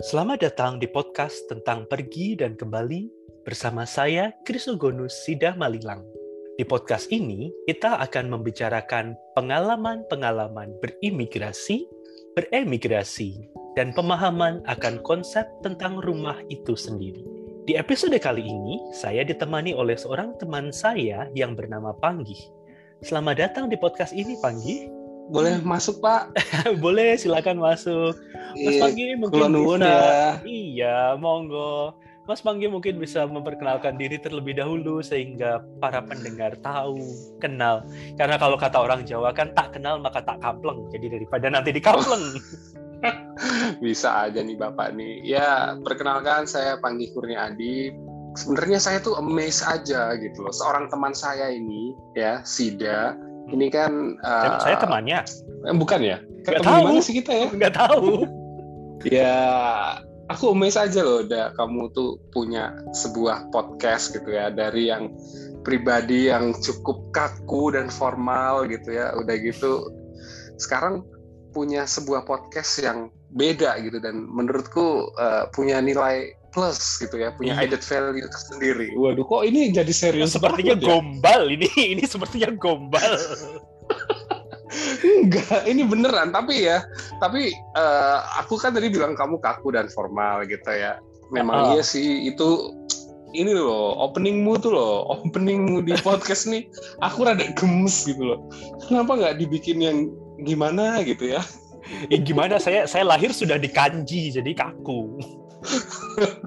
Selamat datang di podcast tentang pergi dan kembali bersama saya Krisogonus Sidah Malilang. Di podcast ini, kita akan membicarakan pengalaman-pengalaman berimigrasi, beremigrasi, dan pemahaman akan konsep tentang rumah itu sendiri. Di episode kali ini, saya ditemani oleh seorang teman saya yang bernama Panggi. Selamat datang di podcast ini, Panggi. Boleh masuk, Pak? Boleh, silakan masuk. Mas Iya, Panggi mungkin bisa. ya. Iya, monggo. Mas Panggi mungkin bisa memperkenalkan diri terlebih dahulu sehingga para pendengar tahu, kenal. Karena kalau kata orang Jawa kan tak kenal maka tak kapleng. Jadi daripada nanti dikapleng. Bisa aja nih Bapak nih. Ya, perkenalkan saya Panggi Kurniadi. Sebenarnya saya tuh amazed aja gitu loh. Seorang teman saya ini, ya, Sida. Ini kan... Saya- eh, saya temannya, eh, bukan ya? Nggak tahu. sih kita ya? nggak tahu. Ya, aku amazed aja loh. Udah kamu tuh punya sebuah podcast gitu ya. Dari yang pribadi yang cukup kaku dan formal gitu ya. Udah gitu, sekarang punya sebuah podcast yang beda gitu dan menurutku eh, punya nilai plus gitu ya, punya Iya. added value tersendiri. Waduh, kok ini jadi serius Sepertinya banget ya? gombal ini. Ini sepertinya gombal. Enggak, ini beneran. Tapi ya, tapi eh, aku kan tadi bilang kamu kaku dan formal gitu ya. Memang Ah. iya sih itu ini loh openingmu tuh loh openingmu di podcast nih aku rada gemes gitu loh kenapa nggak dibikin yang gimana gitu ya Ya, gimana saya saya lahir sudah di kanji jadi kaku.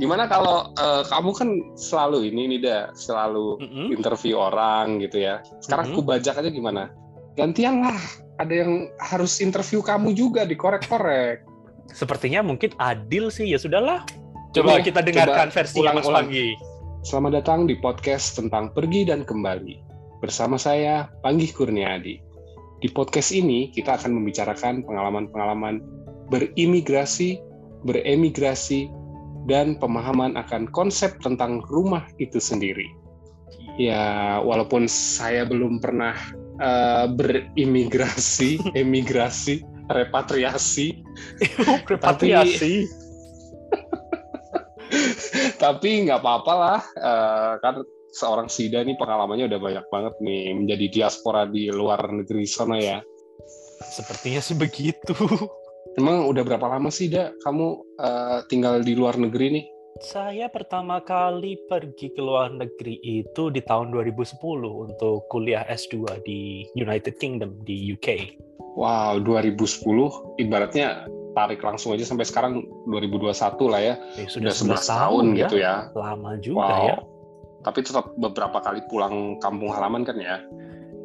gimana kalau eh, kamu kan selalu ini nih dah selalu Mm-mm. interview orang gitu ya sekarang Mhm. aku bajak aja gimana gantian lah ada yang harus interview kamu juga dikorek-korek Sepertinya mungkin adil sih ya sudahlah. Coba Iya, kita dengarkan coba versi Mas ulang-ulang. Panggi. Selamat datang di podcast tentang pergi dan kembali. Bersama saya, Panggi Kurniadi. Di podcast ini, kita akan membicarakan pengalaman-pengalaman berimigrasi, beremigrasi, dan pemahaman akan konsep tentang rumah itu sendiri. Ya, walaupun saya belum pernah eh, berimigrasi, emigrasi, repatriasi, Repatriasi. tapi nggak apa-apa lah eh, kan seorang Sida nih pengalamannya udah banyak banget nih menjadi diaspora di luar negeri sana ya Sepertinya sih begitu. Emang udah berapa lama sih Da kamu eh, tinggal di luar negeri nih Saya pertama kali pergi ke luar negeri itu di tahun 2010 untuk kuliah S2 di United Kingdom di UK. wow 2010 ibaratnya tarik langsung aja sampai sekarang 2021 lah ya Eh, udah sudah 11 11 tahun ya. gitu ya Lama juga wow ya. tapi tetap beberapa kali pulang kampung halaman kan ya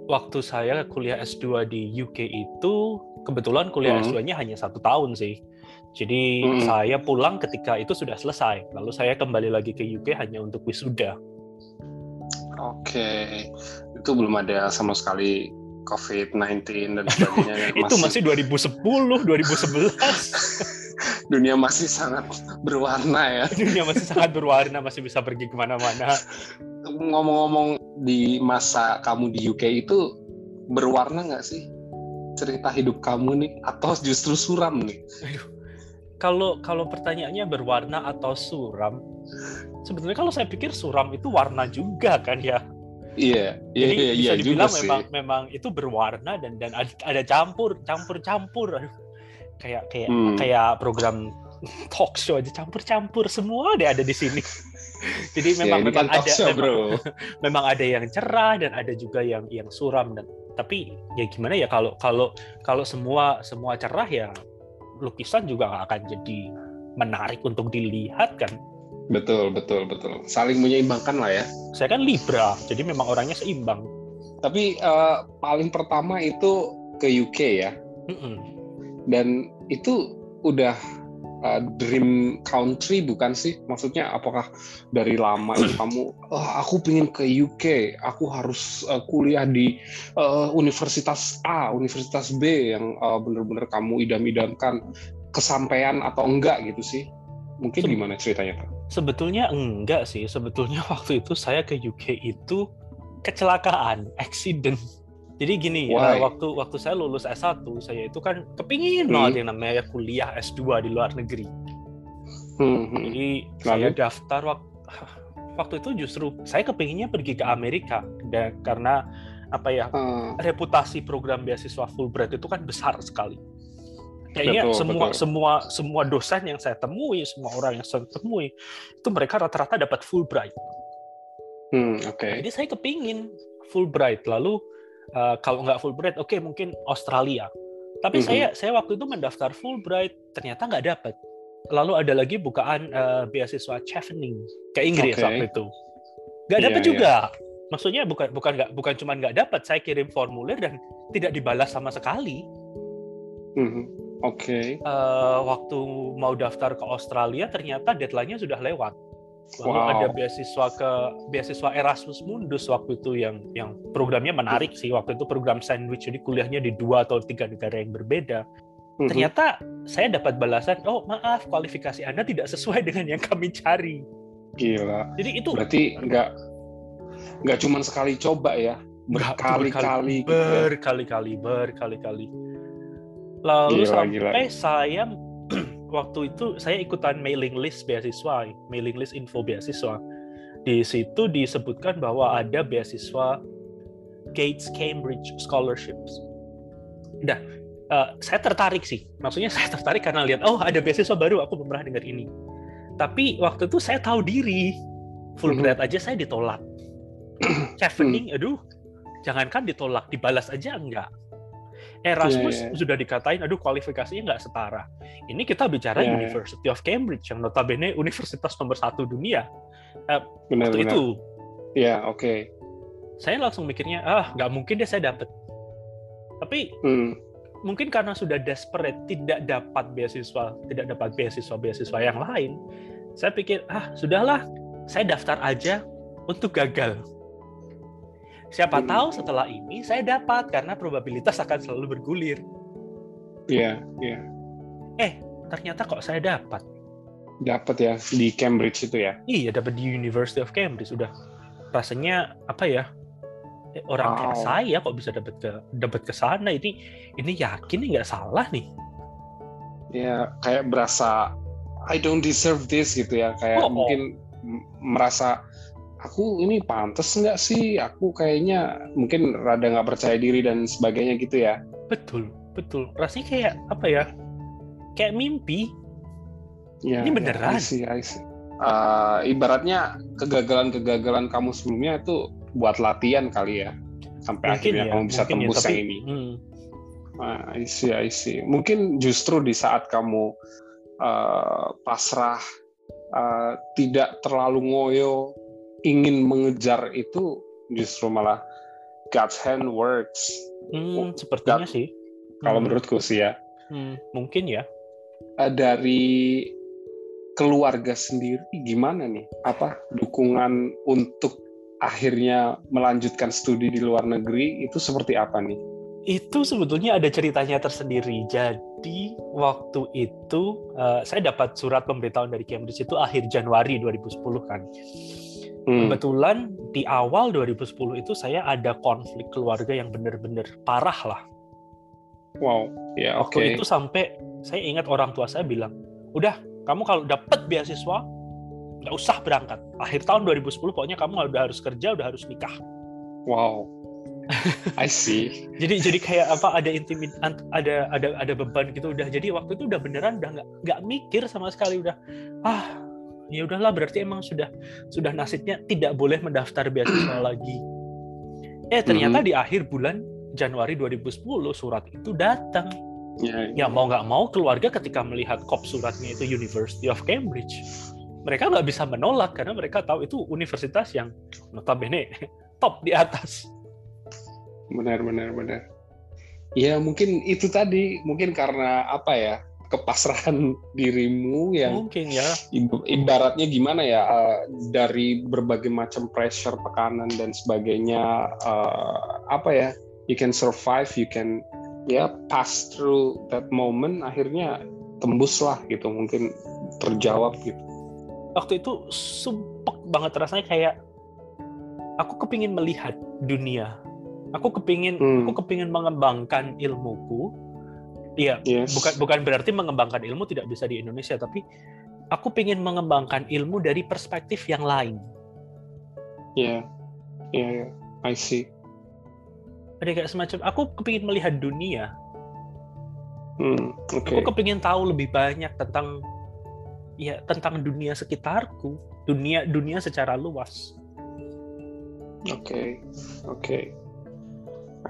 Waktu saya kuliah S2 di UK itu kebetulan kuliah Hmm. S2-nya hanya satu tahun sih. Jadi Hmm. saya pulang ketika itu sudah selesai. Lalu saya kembali lagi ke UK hanya untuk wisuda. oke itu belum ada sama sekali COVID-19 dan sebagainya yang itu masih 2010, 2011. dunia masih sangat berwarna ya. Dunia masih sangat berwarna, masih bisa pergi ke mana-mana. Ngomong-ngomong di masa kamu di UK itu berwarna nggak sih cerita hidup kamu nih atau justru suram nih? Kalau kalau pertanyaannya berwarna atau suram, sebetulnya kalau saya pikir suram itu warna juga kan ya. Iya, iya, Jadi iya, iya bisa juga dibilang sih. memang memang itu berwarna dan dan ada, campur campur campur. Aduh, kayak kayak Hmm. kayak program talk show aja campur-campur semua ada ada di sini. Jadi Ya, memang ini memang kan ada show, memang, bro. memang ada yang cerah dan ada juga yang yang suram dan tapi ya gimana ya kalau kalau kalau semua semua cerah ya lukisan juga nggak akan jadi menarik untuk dilihat kan. Betul, betul, betul. Saling menyeimbangkan lah ya. Saya kan Libra, jadi memang orangnya seimbang. Tapi eh, paling pertama itu ke UK ya, Mm-mm. dan itu udah uh, dream country bukan sih? Maksudnya apakah dari lama kamu, oh, aku pengen ke UK, aku harus uh, kuliah di uh, Universitas A, Universitas B yang uh, bener-bener kamu idam-idamkan kesampaian atau enggak gitu sih? Mungkin gimana ceritanya Pak? Sebetulnya enggak sih. Sebetulnya waktu itu saya ke UK itu kecelakaan, accident. Jadi gini, Why? uh, waktu waktu saya lulus S1, saya itu kan kepingin Hmm. banget yang namanya kuliah S2 di luar negeri. Hmm, hmm. Jadi saya Lalu? daftar waktu waktu itu justru saya kepinginnya pergi ke Amerika dan karena apa ya Ah, reputasi program beasiswa Fulbright itu kan besar sekali. Kayaknya Betul, semua betul. semua semua dosen yang saya temui, semua orang yang saya temui itu mereka rata-rata dapat Fulbright. hmm, oke. Jadi saya kepingin Fulbright. Lalu uh, kalau nggak Fulbright, oke mungkin Australia. Tapi Mhm. saya saya waktu itu mendaftar Fulbright, ternyata nggak dapat. Lalu ada lagi bukaan uh, beasiswa Chevening ke Inggris Oke. waktu itu. Nggak dapat iya. juga. Maksudnya bukan bukan nggak bukan cuma nggak dapat, saya kirim formulir dan tidak dibalas sama sekali. Hmm, Oke. Eh, waktu mau daftar ke Australia, ternyata deadline-nya sudah lewat. Lalu Wow. ada beasiswa ke beasiswa Erasmus Mundus waktu itu yang yang programnya menarik sih waktu itu program sandwich jadi kuliahnya di dua atau tiga negara yang berbeda. Mhm. Ternyata saya dapat balasan, oh maaf kualifikasi Anda tidak sesuai dengan yang kami cari. Gila. Jadi itu Berarti nggak nggak cuma sekali coba ya, berkali-kali gitu ya. berkali-kali, berkali-kali. Lalu Gila, sampai saya waktu itu saya ikutan mailing list beasiswa, mailing list info beasiswa. Di situ disebutkan bahwa ada beasiswa Gates Cambridge Scholarships. Nah, eh, saya tertarik sih. Maksudnya saya tertarik karena lihat, oh ada beasiswa baru, aku belum pernah dengar ini. Tapi waktu itu saya tahu diri, Fulbright aja saya ditolak. Chevening, aduh, jangankan ditolak, dibalas aja enggak. Erasmus Iya, iya. sudah dikatain, aduh kualifikasinya nggak setara. Ini kita bicara iya. University of Cambridge yang notabene universitas nomor satu dunia. Waktu Benar-benar. itu Ya, oke. saya langsung mikirnya, ah nggak mungkin deh saya dapet. Tapi Hmm, mungkin karena sudah desperate, tidak dapat beasiswa, tidak dapat beasiswa-beasiswa yang lain, saya pikir, ah sudahlah, saya daftar aja untuk gagal. Siapa Hmm. tahu setelah ini saya dapat karena probabilitas akan selalu bergulir. Iya, iya. Eh, ternyata kok saya dapat. Dapat ya di Cambridge itu ya. Iya, dapat di University of Cambridge sudah. Rasanya apa ya? eh, orang kayak Wow. saya kok bisa dapat ke dapat ke sana ini ini yakin nggak salah nih. Ya, kayak berasa I don't deserve this gitu ya. Kayak Oh, oh. mungkin merasa aku ini pantas nggak sih? Aku kayaknya mungkin rada nggak percaya diri dan sebagainya gitu ya. Betul, betul. Rasanya kayak apa ya? Kayak mimpi. Ya, Ini ya, beneran? I see, I see. Uh, ibaratnya kegagalan-kegagalan kamu sebelumnya itu buat latihan kali ya. Sampai akhirnya kamu bisa mungkin ya, tembus tapi, yang ini. hmm, Ah, I see, I see. Mungkin justru di saat kamu uh, pasrah, uh, tidak terlalu ngoyo, ingin mengejar itu, justru malah God's hand works. hmm, sepertinya Nggak- sih. Kalau Hmm, menurutku sih ya. hmm, mungkin ya. Uh, dari keluarga sendiri gimana nih? Apa dukungan untuk akhirnya melanjutkan studi di luar negeri itu seperti apa nih? Itu sebetulnya ada ceritanya tersendiri. Jadi waktu itu eh, saya dapat surat pemberitahuan dari Cambridge itu akhir Januari 2010 kan. Hmm, Kebetulan di awal 2010 itu saya ada konflik keluarga yang benar-benar parah lah. Wow, ya oke. Waktu itu sampai saya ingat orang tua saya bilang, udah kamu kalau dapat beasiswa nggak usah berangkat. Akhir tahun 2010 pokoknya kamu udah harus kerja, udah harus nikah. Wow. I see. Jadi jadi kayak apa ada intimid ada ada ada beban gitu udah. Jadi waktu itu udah beneran udah nggak nggak mikir sama sekali udah ah ya udahlah berarti emang sudah sudah nasibnya tidak boleh mendaftar beasiswa lagi. Eh ternyata di akhir bulan Januari 2010 surat itu datang. Ya, Ya mau nggak mau keluarga ketika melihat kop suratnya itu University of Cambridge, mereka nggak bisa menolak karena mereka tahu itu universitas yang notabene top di atas. benar benar benar. Ya mungkin itu tadi mungkin karena apa ya kepasrahan dirimu yang Mungkin ya. ib- ibaratnya gimana ya eh, dari berbagai macam pressure tekanan dan sebagainya eh, apa ya you can survive you can ya pass through that moment akhirnya tembus lah gitu mungkin terjawab gitu. waktu itu sumpek banget rasanya kayak aku kepingin melihat dunia Aku kepingin Hmm. aku kepingin mengembangkan ilmuku. Iya, Yes. bukan bukan berarti mengembangkan ilmu tidak bisa di Indonesia, tapi aku pengen mengembangkan ilmu dari perspektif yang lain. Iya. Iya, iya. I see. Ada kayak semacam aku kepingin melihat dunia. Hmm, oke. Aku kepingin tahu lebih banyak tentang ya tentang dunia sekitarku, dunia dunia secara luas. Oke, oke.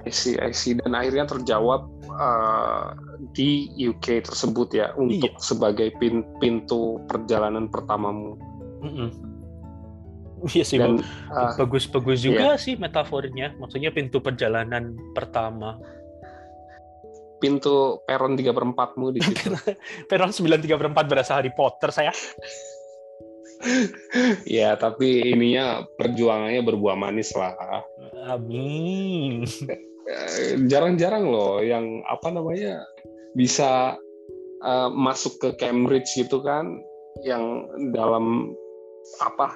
I see, I see. Dan akhirnya terjawab uh, di UK tersebut ya untuk Iya. sebagai pin- pintu perjalanan pertamamu. Mm-mm. Iya sih, Dan Bang. uh, bagus-bagus juga sih metafornya. Maksudnya pintu perjalanan pertama. pintu peron 3 per 4-mu di situ. Peron 93 per 4 berasa Harry Potter saya. ya, tapi ininya perjuangannya berbuah manis lah. Amin. Eh, Jarang-jarang loh yang apa namanya bisa uh, masuk ke Cambridge gitu kan, yang dalam apa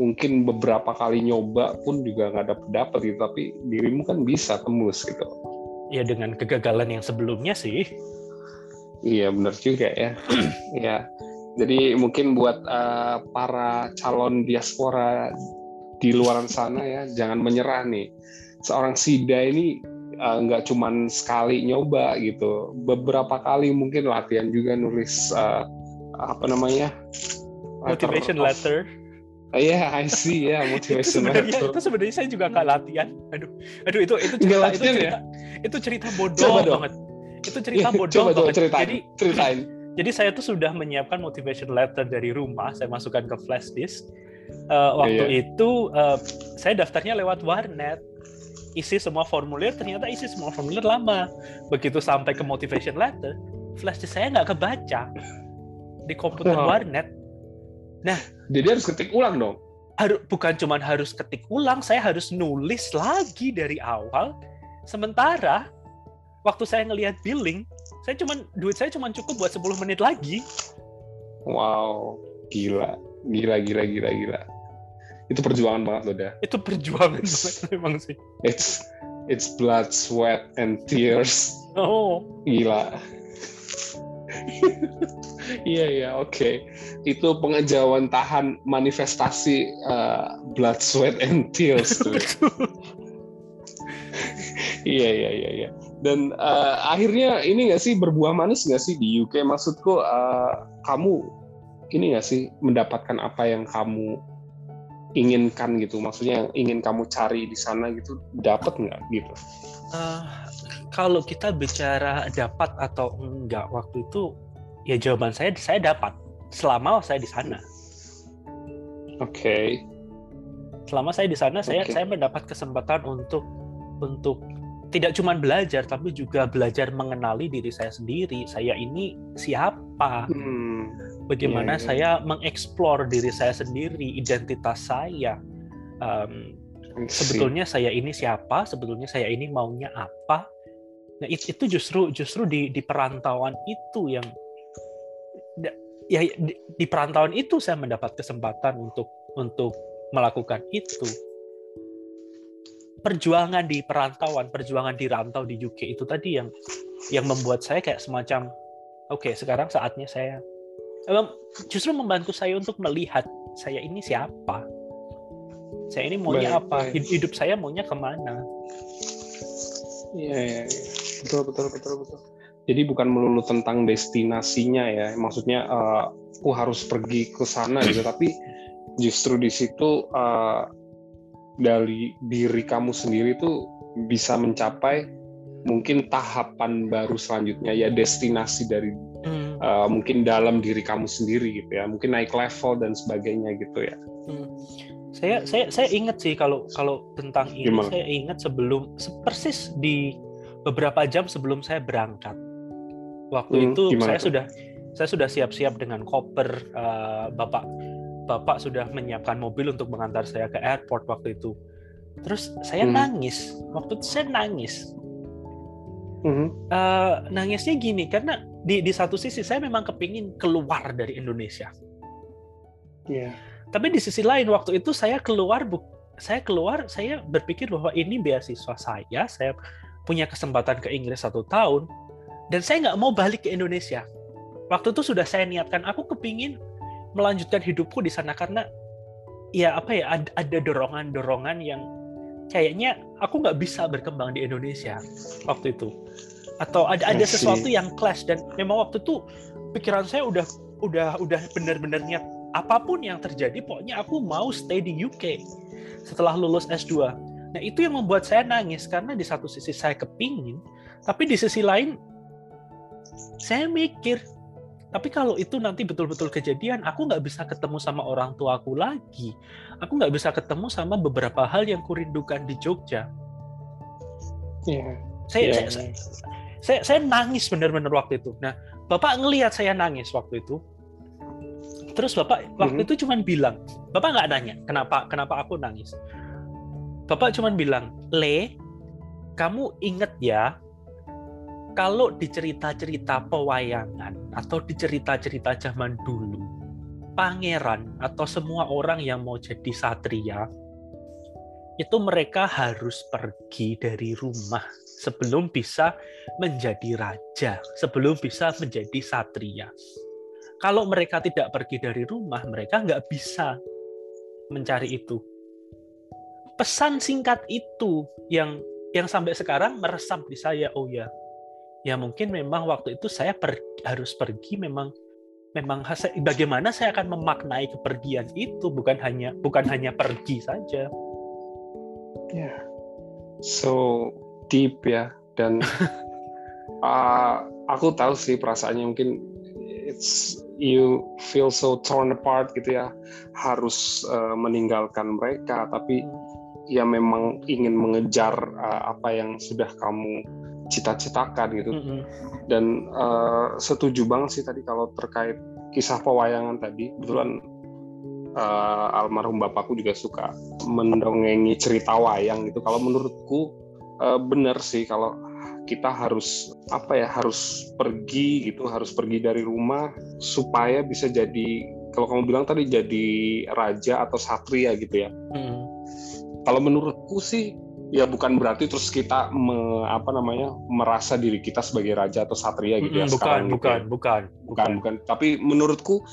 mungkin beberapa kali nyoba pun juga nggak dapet dapet gitu tapi dirimu kan bisa tembus gitu. Ya dengan kegagalan yang sebelumnya sih. iya benar juga ya. Ya jadi mungkin buat eh, para calon diaspora di luar sana ya jangan menyerah nih. Seorang Sida ini eh, nggak cuman sekali nyoba gitu beberapa kali mungkin latihan juga nulis eh, apa namanya Motivation of- letter. Iya, I see ya itu motivation sebenarnya letter. itu sebenarnya saya juga nggak latihan. Aduh, aduh itu itu cerita itu latihan cerita itu cerita bodoh Coba dong. banget. Itu cerita Iya, bodoh Coba dong banget. ceritain, Jadi ceritain. jadi saya tuh sudah menyiapkan motivation letter dari rumah. Saya masukkan ke flash disk. Eh, waktu Iya. itu eh, saya daftarnya lewat warnet. Isi semua formulir, ternyata isi semua formulir lama. Begitu sampai ke motivation letter, flash disk saya nggak kebaca di komputer Wow. warnet. Jadi harus ketik ulang dong. harus bukan cuma harus ketik ulang, saya harus nulis lagi dari awal. Sementara waktu saya ngelihat billing, saya cuman duit saya cuma cukup buat 10 menit lagi. Wow, gila, gila, gila, gila, gila. Itu perjuangan banget loh, dah. Itu perjuangan banget memang sih. It's it's blood, sweat, and tears. Oh, Gila. Iya iya oke. Itu pengejauhan tahan manifestasi uh, blood, sweat, and tears. tuh. Iya iya iya iya. Dan uh, akhirnya ini nggak sih berbuah manis nggak sih di UK? Maksudku uh, kamu ini nggak sih mendapatkan apa yang kamu inginkan gitu? Maksudnya yang ingin kamu cari di sana gitu dapat nggak gitu? Eh, kalau kita bicara dapat atau enggak waktu itu, ya jawaban saya saya dapat selama saya di sana. Oke. selama saya di sana saya Oke. saya mendapat kesempatan untuk untuk tidak cuma belajar tapi juga belajar mengenali diri saya sendiri saya ini siapa Hmm. Bagaimana Iya, iya. saya mengeksplor diri saya sendiri identitas saya see. sebetulnya saya ini siapa sebetulnya saya ini maunya apa nah it- itu justru justru di di perantauan itu yang ya di, di perantauan itu saya mendapat kesempatan untuk untuk melakukan itu perjuangan di perantauan perjuangan di rantau di UK itu tadi yang yang membuat saya kayak semacam oke sekarang saatnya saya justru membantu saya untuk melihat saya ini siapa saya ini maunya Baik, apa baik. Hidup saya maunya ke mana Iya, iya, iya. Betul, betul, betul, betul. Jadi bukan melulu tentang destinasinya ya. Maksudnya aku harus pergi ke sana gitu, tapi justru di situ eh, dari diri kamu sendiri tuh bisa mencapai mungkin tahapan baru selanjutnya ya destinasi dari Eh, mungkin dalam diri kamu sendiri gitu ya. Mungkin naik level dan sebagainya gitu ya. hmm. saya saya saya ingat sih kalau kalau tentang ini Gimana? saya ingat sebelum se- persis di beberapa jam sebelum saya berangkat waktu Hmm, itu gimana saya tuh? sudah saya sudah siap-siap dengan koper eh, bapak bapak sudah menyiapkan mobil untuk mengantar saya ke airport waktu itu terus saya Hmm. nangis waktu itu saya nangis. Eh, nangisnya gini karena di di satu sisi saya memang kepingin keluar dari Indonesia. Iya. tapi di sisi lain waktu itu saya keluar bu saya keluar saya berpikir bahwa ini beasiswa saya saya punya kesempatan ke Inggris satu tahun dan saya nggak mau balik ke Indonesia. Waktu itu sudah saya niatkan aku kepingin melanjutkan hidupku di sana karena ya apa ya ada dorongan-dorongan yang kayaknya aku nggak bisa berkembang di Indonesia waktu itu atau ada ada sesuatu yang clash dan memang waktu itu pikiran saya udah udah udah benar-benar niat apa pun yang terjadi pokoknya aku mau stay di UK setelah lulus S2 nah itu yang membuat saya nangis karena di satu sisi saya kepingin tapi di sisi lain saya mikir tapi kalau itu nanti betul-betul kejadian, aku nggak bisa ketemu sama orang tuaku lagi. Aku nggak bisa ketemu sama beberapa hal yang kurindukan di Jogja. Yeah. Saya, yeah. saya, saya, saya, saya nangis benar-benar waktu itu. Nah, bapak ngelihat saya nangis waktu itu. Terus bapak waktu mm -hmm. itu cuma bilang, bapak nggak nanya kenapa kenapa aku nangis. Bapak cuma bilang, Le, kamu inget ya kalau di cerita-cerita pewayangan atau di cerita-cerita zaman dulu, pangeran atau semua orang yang mau jadi satria itu mereka harus pergi dari rumah sebelum bisa menjadi raja, sebelum bisa menjadi satria. Kalau mereka tidak pergi dari rumah, mereka nggak bisa mencari itu. Pesan singkat itu yang yang sampai sekarang meresap di saya. Oh ya, ya mungkin memang waktu itu saya per, harus pergi memang memang bagaimana saya akan memaknai kepergian itu bukan hanya bukan hanya pergi saja. Yeah. so deep ya dan uh, aku tahu sih perasaannya mungkin it's you feel so torn apart gitu ya harus uh, meninggalkan mereka tapi ya memang ingin mengejar uh, apa yang sudah kamu cita-citakan gitu. Mm -hmm. Dan uh, setuju banget sih tadi kalau terkait kisah pewayangan tadi, kebetulan uh, almarhum bapakku juga suka mendongengi cerita wayang gitu. Kalau menurutku uh, benar sih kalau kita harus apa ya harus pergi gitu harus pergi dari rumah supaya bisa jadi kalau kamu bilang tadi jadi raja atau satria gitu ya. Hmm. Kalau menurutku sih ya bukan berarti terus kita me, apa namanya merasa diri kita sebagai raja atau satria gitu ya bukan, sekarang bukan, gitu ya. bukan bukan bukan bukan tapi menurutku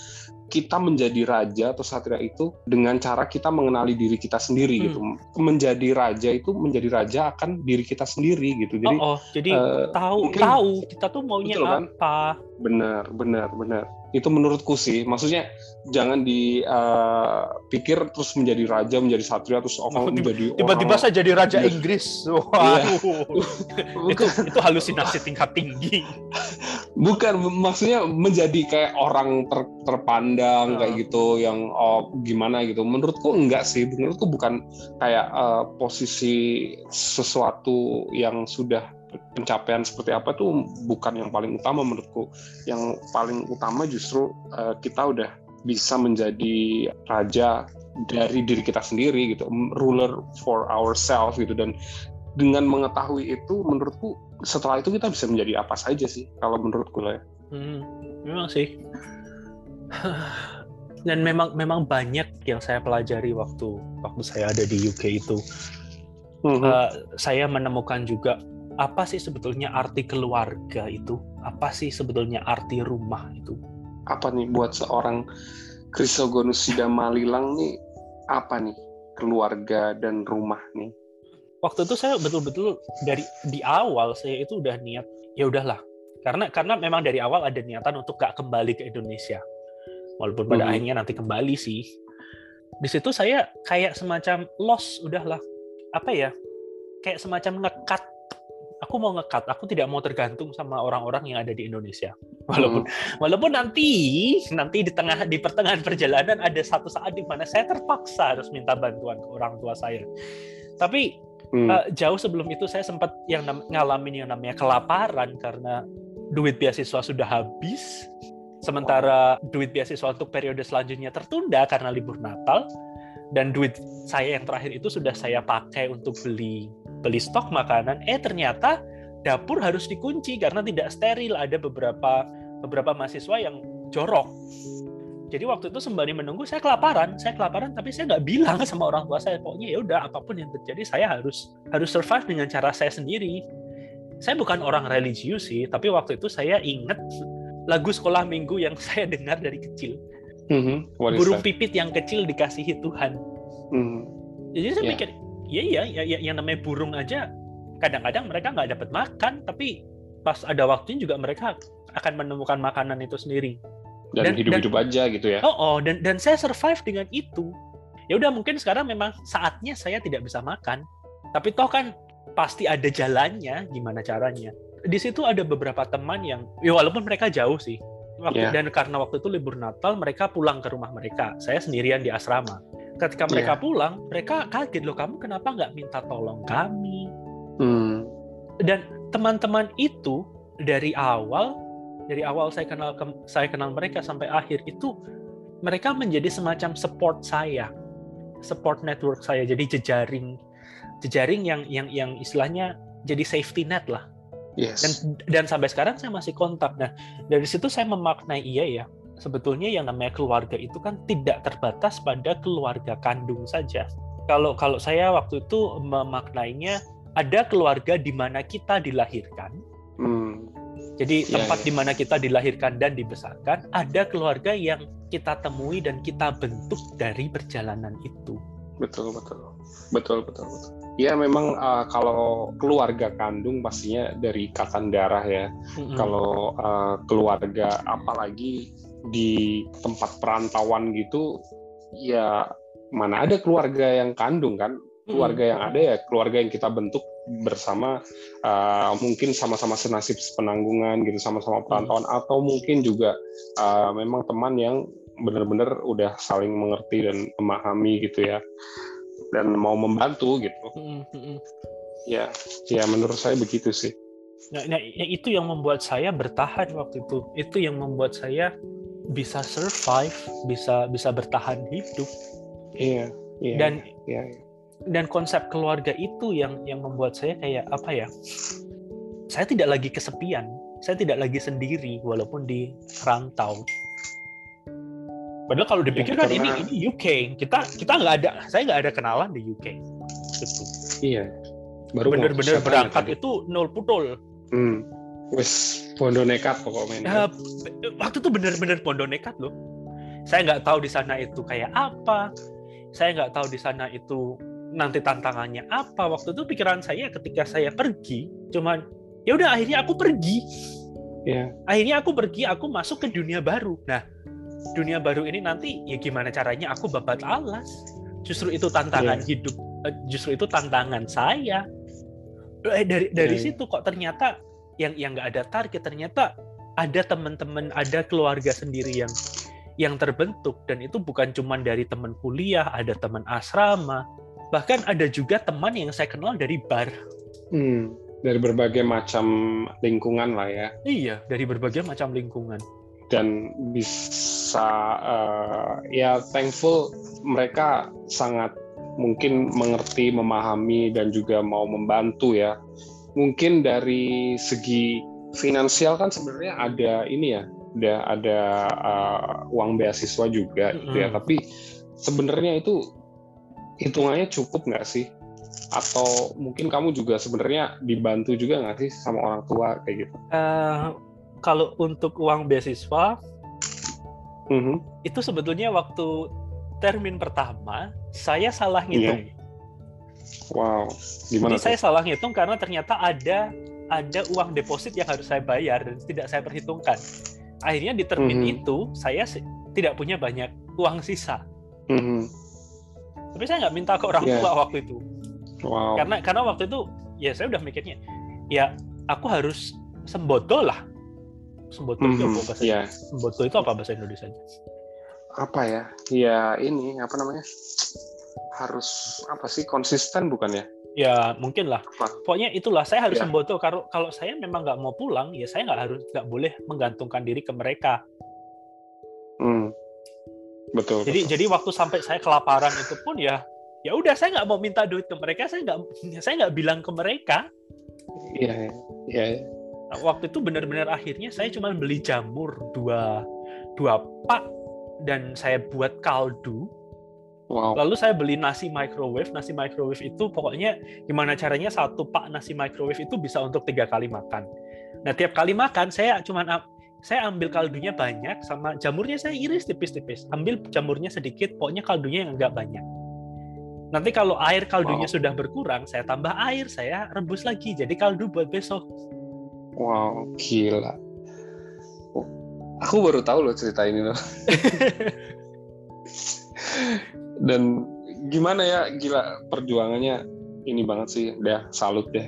kita menjadi raja atau satria itu dengan cara kita mengenali diri kita sendiri hmm. gitu. Menjadi raja itu menjadi raja akan diri kita sendiri gitu. Jadi oh, oh. jadi uh, tahu mungkin, tahu kita tuh maunya betul, kan? apa. Benar, benar, benar itu menurutku sih. Maksudnya jangan dipikir uh, terus menjadi raja menjadi satria terus oh, oh menjadi tiba-tiba saya jadi raja iya. Inggris. Wow. Iya. itu itu halusinasi tingkat tinggi. Bukan maksudnya menjadi kayak orang ter, terpandang kayak gitu yang oh gimana gitu. Menurutku enggak sih. Menurutku bukan kayak uh, posisi sesuatu yang sudah pencapaian seperti apa tuh bukan yang paling utama menurutku. Yang paling utama justru uh, kita udah bisa menjadi raja dari diri kita sendiri gitu, ruler for ourselves gitu dan dengan mengetahui itu menurutku setelah itu kita bisa menjadi apa saja sih kalau menurutku lah ya. Hmm, memang sih. Dan memang memang banyak yang saya pelajari waktu waktu saya ada di UK itu. Mm -hmm. uh, saya menemukan juga apa sih sebetulnya arti keluarga itu? Apa sih sebetulnya arti rumah itu? Apa nih buat seorang Krisogonus Sidamalilang nih apa nih keluarga dan rumah nih? Waktu itu saya betul-betul dari di awal saya itu udah niat ya udahlah karena karena memang dari awal ada niatan untuk gak kembali ke Indonesia walaupun pada hmm. akhirnya nanti kembali sih di situ saya kayak semacam loss udahlah apa ya kayak semacam ngekat aku mau ngekat, aku tidak mau tergantung sama orang-orang yang ada di Indonesia. Walaupun hmm. walaupun nanti nanti di tengah di pertengahan perjalanan ada satu saat di mana saya terpaksa harus minta bantuan ke orang tua saya. Tapi hmm. uh, jauh sebelum itu saya sempat yang ngalamin yang namanya kelaparan karena duit beasiswa sudah habis. Sementara duit beasiswa untuk periode selanjutnya tertunda karena libur Natal dan duit saya yang terakhir itu sudah saya pakai untuk beli beli stok makanan, eh ternyata dapur harus dikunci karena tidak steril. Ada beberapa beberapa mahasiswa yang jorok. jadi waktu itu sembari menunggu saya kelaparan saya kelaparan tapi saya nggak bilang sama orang tua saya pokoknya ya udah apa pun yang terjadi saya harus harus survive dengan cara saya sendiri saya bukan orang religius sih tapi waktu itu saya ingat lagu sekolah minggu yang saya dengar dari kecil mm-hmm. burung pipit yang kecil dikasihi Tuhan mm. jadi saya yeah. pikir iya iya ya, ya, yang namanya burung aja kadang-kadang mereka nggak dapat makan tapi pas ada waktunya juga mereka akan menemukan makanan itu sendiri dan hidup-hidup aja gitu ya. Oh, oh dan dan saya survive dengan itu. Ya udah mungkin sekarang memang saatnya saya tidak bisa makan, tapi toh kan pasti ada jalannya gimana caranya. Di situ ada beberapa teman yang ya walaupun mereka jauh sih. Waktu, yeah. dan karena waktu itu libur Natal mereka pulang ke rumah mereka. Saya sendirian di asrama. Ketika mereka yeah. pulang, mereka kaget loh kamu kenapa nggak minta tolong kami? Hmm. Dan teman-teman itu dari awal dari awal saya kenal saya kenal mereka sampai akhir itu mereka menjadi semacam support saya support network saya jadi jejaring jejaring yang yang yang istilahnya jadi safety net lah yes. dan dan sampai sekarang saya masih kontak nah dari situ saya memaknai iya ya sebetulnya yang namanya keluarga itu kan tidak terbatas pada keluarga kandung saja kalau kalau saya waktu itu memaknainya ada keluarga di mana kita dilahirkan hmm jadi iya, tempat yeah, yeah. di mana kita dilahirkan dan dibesarkan, ada keluarga yang kita temui dan kita bentuk dari perjalanan itu. Betul betul betul betul betul. Ya memang uh, kalau keluarga kandung pastinya dari ikatan darah ya. Mm-hmm. Kalau uh, keluarga apalagi di tempat perantauan gitu, ya mana ada keluarga yang kandung kan? Keluarga yang ada ya keluarga yang kita bentuk bersama uh, mungkin sama-sama senasib penanggungan gitu sama-sama perantauan hmm. atau mungkin juga uh, memang teman yang benar-benar udah saling mengerti dan memahami gitu ya dan mau membantu gitu. Hmm. ya ya menurut saya begitu sih. Nah, nah itu yang membuat saya bertahan waktu itu. Itu yang membuat saya bisa survive bisa bisa bertahan hidup. Iya, iya dan iya, iya dan konsep keluarga itu yang yang membuat saya kayak apa ya? Saya tidak lagi kesepian. Saya tidak lagi sendiri walaupun di rantau padahal kalau ya, dipikir kan ini ini UK kita kita nggak ada saya nggak ada kenalan di UK gitu. Iya. Baru bener-bener berangkat itu nol putul hmm. wes pondo nekat pokoknya. Uh, waktu itu bener-bener pondo nekat loh. Saya nggak tahu di sana itu kayak apa. Saya nggak tahu di sana itu nanti tantangannya apa. Waktu itu pikiran saya ketika saya pergi cuman ya udah akhirnya aku pergi. Yeah. akhirnya aku pergi aku masuk ke dunia baru. Nah dunia baru ini nanti ya gimana caranya aku babat alas? Justru itu tantangan yeah. hidup eh, justru itu tantangan saya. Eh, dari dari yeah. situ kok ternyata yang yang nggak ada target ternyata ada teman-teman ada keluarga sendiri yang yang terbentuk. Dan itu bukan cuma dari teman kuliah, ada teman asrama, bahkan ada juga teman yang saya kenal dari bar. Hmm, dari berbagai macam lingkungan lah ya. Iya dari berbagai macam lingkungan dan bisa uh, ya thankful mereka sangat mungkin mengerti memahami dan juga mau membantu ya mungkin dari segi finansial kan sebenarnya ada ini ya ada ada uh, uang beasiswa juga gitu ya tapi sebenarnya itu hitungannya cukup nggak sih? Atau mungkin kamu juga sebenarnya dibantu juga nggak sih sama orang tua kayak gitu? Uh, kalau untuk uang beasiswa, mm -hmm. itu sebetulnya waktu termin pertama saya salah iya. ngitung. Yeah. Wow, gimana? Jadi tuh? saya salah ngitung karena ternyata ada ada uang deposit yang harus saya bayar dan tidak saya perhitungkan. Akhirnya di termin mm -hmm. itu saya tidak punya banyak uang sisa. Mm -hmm tapi saya nggak minta ke orang yeah. tua waktu itu wow. karena karena waktu itu ya saya udah mikirnya ya aku harus sembodo lah sembodo mm -hmm. itu apa bahasa yeah. sembodo itu apa bahasa Indonesia apa ya ya ini apa namanya harus apa sih konsisten bukan ya ya mungkin lah pokoknya itulah saya harus yeah. sembodo kalau kalau saya memang nggak mau pulang ya saya nggak harus nggak boleh menggantungkan diri ke mereka hmm. Betul. Jadi betul. jadi waktu sampai saya kelaparan itu pun ya ya udah saya nggak mau minta duit ke mereka, saya nggak saya nggak bilang ke mereka. Iya iya. Ya. Nah, waktu itu benar-benar akhirnya saya cuma beli jamur dua dua pak dan saya buat kaldu. Wow. Lalu saya beli nasi microwave. Nasi microwave itu pokoknya gimana caranya satu pak nasi microwave itu bisa untuk tiga kali makan. Nah tiap kali makan saya cuma saya ambil kaldunya banyak sama jamurnya saya iris tipis-tipis. Ambil jamurnya sedikit, pokoknya kaldunya yang enggak banyak. Nanti kalau air kaldunya wow. sudah berkurang, saya tambah air, saya rebus lagi. Jadi kaldu buat besok. Wow, gila. Aku baru tahu loh cerita ini loh. Dan gimana ya gila perjuangannya ini banget sih udah salut deh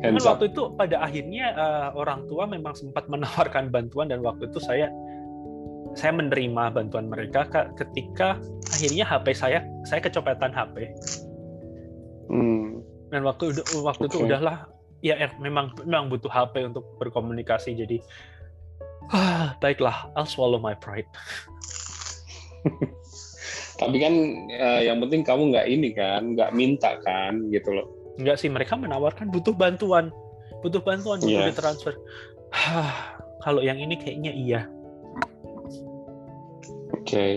kan waktu itu pada akhirnya uh, orang tua memang sempat menawarkan bantuan dan waktu itu saya saya menerima bantuan mereka ketika akhirnya HP saya saya kecopetan HP hmm. dan waktu waktu okay. itu udahlah ya er, memang memang butuh HP untuk berkomunikasi jadi ah, baiklah I'll swallow my pride Tapi kan uh, yang penting kamu nggak ini kan, nggak minta kan, gitu loh. Nggak sih, mereka menawarkan butuh bantuan, butuh bantuan butuh yeah. ditransfer. Kalau yang ini kayaknya iya. Oke, okay.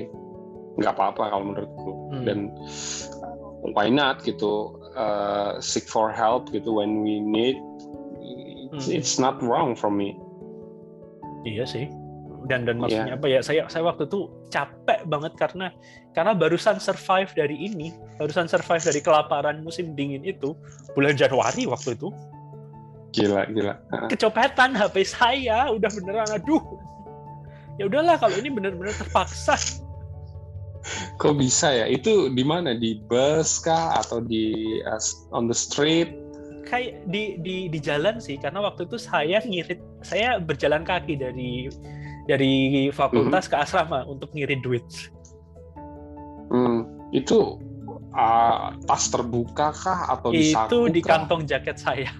nggak apa-apa kalau menurutku. Hmm. Dan why not gitu, uh, seek for help gitu when we need. It's, hmm. it's not wrong from me. Iya sih dan dan maksudnya yeah. apa ya saya saya waktu itu capek banget karena karena barusan survive dari ini barusan survive dari kelaparan musim dingin itu bulan Januari waktu itu gila gila kecopetan HP saya udah beneran aduh ya udahlah kalau ini bener-bener terpaksa kok bisa ya itu di mana di bus kah atau di uh, on the street kayak di di di jalan sih karena waktu itu saya ngirit saya berjalan kaki dari dari fakultas hmm. ke asrama untuk ngirim duit. Hmm, itu uh, tas terbuka kah atau di Itu di kantong jaket saya.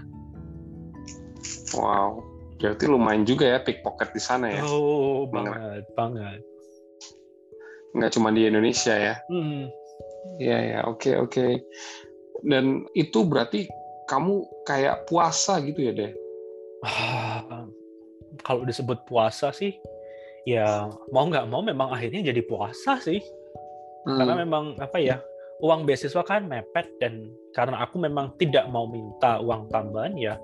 Wow, berarti lumayan juga ya pickpocket di sana ya? Oh, banget, banget. Nggak cuma di Indonesia ya? Hmm. Iya ya, oke okay, oke. Okay. Dan itu berarti kamu kayak puasa gitu ya deh? kalau disebut puasa sih ya mau nggak mau memang akhirnya jadi puasa sih hmm. karena memang apa ya uang beasiswa kan mepet dan karena aku memang tidak mau minta uang tambahan ya